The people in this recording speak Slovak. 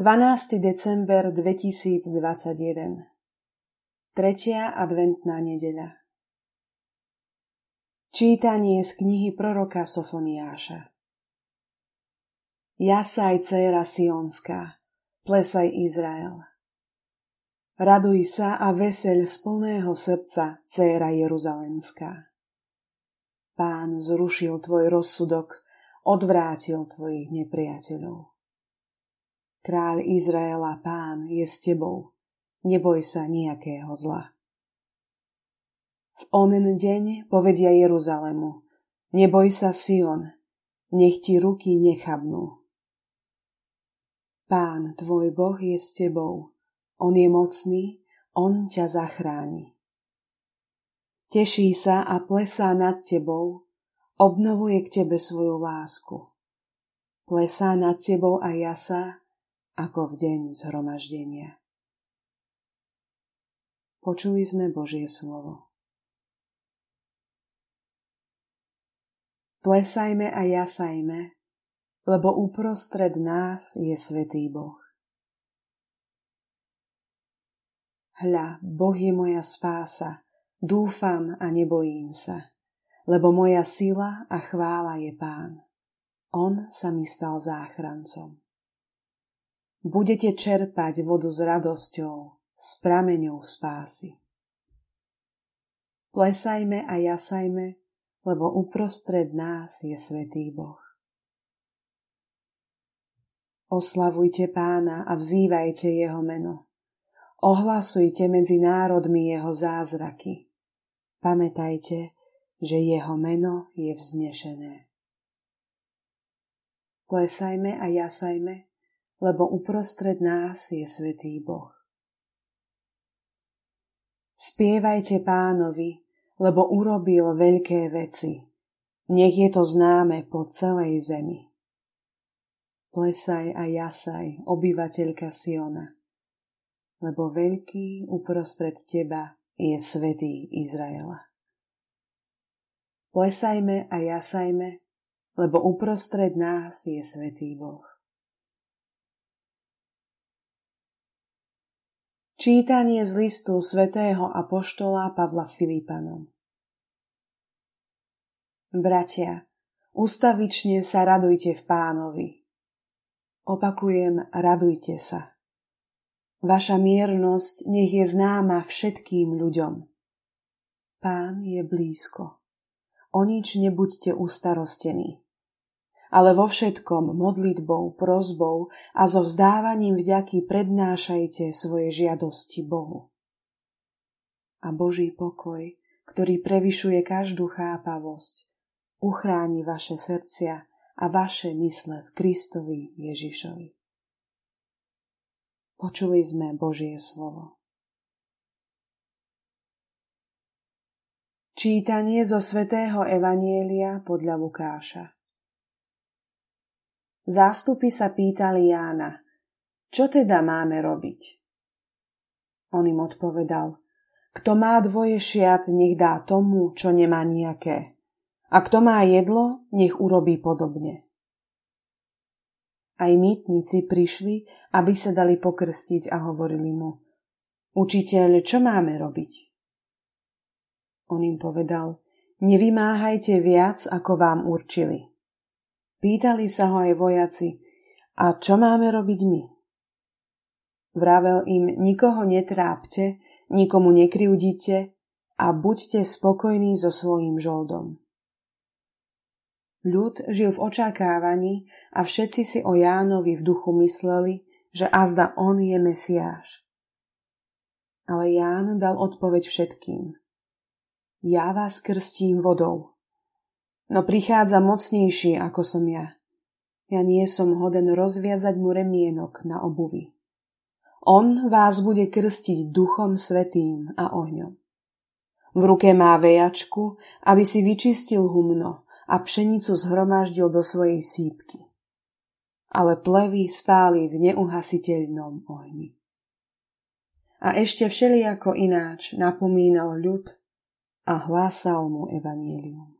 12. december 2021 Tretia adventná nedeľa Čítanie z knihy proroka Sofoniáša Jasaj, dcéra Sionská, plesaj Izrael. Raduj sa a veseľ z plného srdca, dcéra Jeruzalemská. Pán zrušil tvoj rozsudok, odvrátil tvojich nepriateľov. Kráľ Izraela, pán, je s tebou. Neboj sa nejakého zla. V onen deň povedia Jeruzalemu, neboj sa Sion, nech ti ruky nechabnú. Pán, tvoj Boh je s tebou, on je mocný, on ťa zachráni. Teší sa a plesá nad tebou, obnovuje k tebe svoju lásku. Plesá nad tebou a jasa, ako v deň zhromaždenia. Počuli sme Božie slovo. Plesajme a jasajme, lebo uprostred nás je Svetý Boh. Hľa, Boh je moja spása, dúfam a nebojím sa, lebo moja sila a chvála je Pán. On sa mi stal záchrancom budete čerpať vodu s radosťou, s prameňou spásy. Plesajme a jasajme, lebo uprostred nás je Svetý Boh. Oslavujte pána a vzývajte jeho meno. Ohlasujte medzi národmi jeho zázraky. Pamätajte, že jeho meno je vznešené. Plesajme a jasajme, lebo uprostred nás je Svetý Boh. Spievajte pánovi, lebo urobil veľké veci. Nech je to známe po celej zemi. Plesaj a jasaj, obyvateľka Siona, lebo veľký uprostred teba je Svetý Izraela. Plesajme a jasajme, lebo uprostred nás je Svetý Boh. Čítanie z listu svätého apoštola Pavla Filipanom Bratia, ustavične sa radujte v pánovi. Opakujem, radujte sa. Vaša miernosť nech je známa všetkým ľuďom. Pán je blízko. O nič nebuďte ustarostení ale vo všetkom modlitbou, prozbou a so vzdávaním vďaky prednášajte svoje žiadosti Bohu. A Boží pokoj, ktorý prevyšuje každú chápavosť, uchráni vaše srdcia a vaše mysle v Kristovi Ježišovi. Počuli sme Božie slovo. Čítanie zo svätého Evanielia podľa Lukáša. Zástupy sa pýtali Jána, čo teda máme robiť? On im odpovedal, kto má dvoje šiat, nech dá tomu, čo nemá nejaké. A kto má jedlo, nech urobí podobne. Aj mýtnici prišli, aby sa dali pokrstiť a hovorili mu, učiteľ, čo máme robiť? On im povedal, nevymáhajte viac, ako vám určili. Pýtali sa ho aj vojaci, a čo máme robiť my? Vravel im, nikoho netrápte, nikomu nekryudite a buďte spokojní so svojím žoldom. Ľud žil v očakávaní a všetci si o Jánovi v duchu mysleli, že azda on je Mesiáš. Ale Ján dal odpoveď všetkým. Ja vás krstím vodou, no prichádza mocnejší ako som ja. Ja nie som hoden rozviazať mu remienok na obuvi. On vás bude krstiť duchom svetým a ohňom. V ruke má vejačku, aby si vyčistil humno a pšenicu zhromaždil do svojej sípky. Ale plevy spáli v neuhasiteľnom ohni. A ešte všelijako ináč napomínal ľud a hlásal mu evanielium.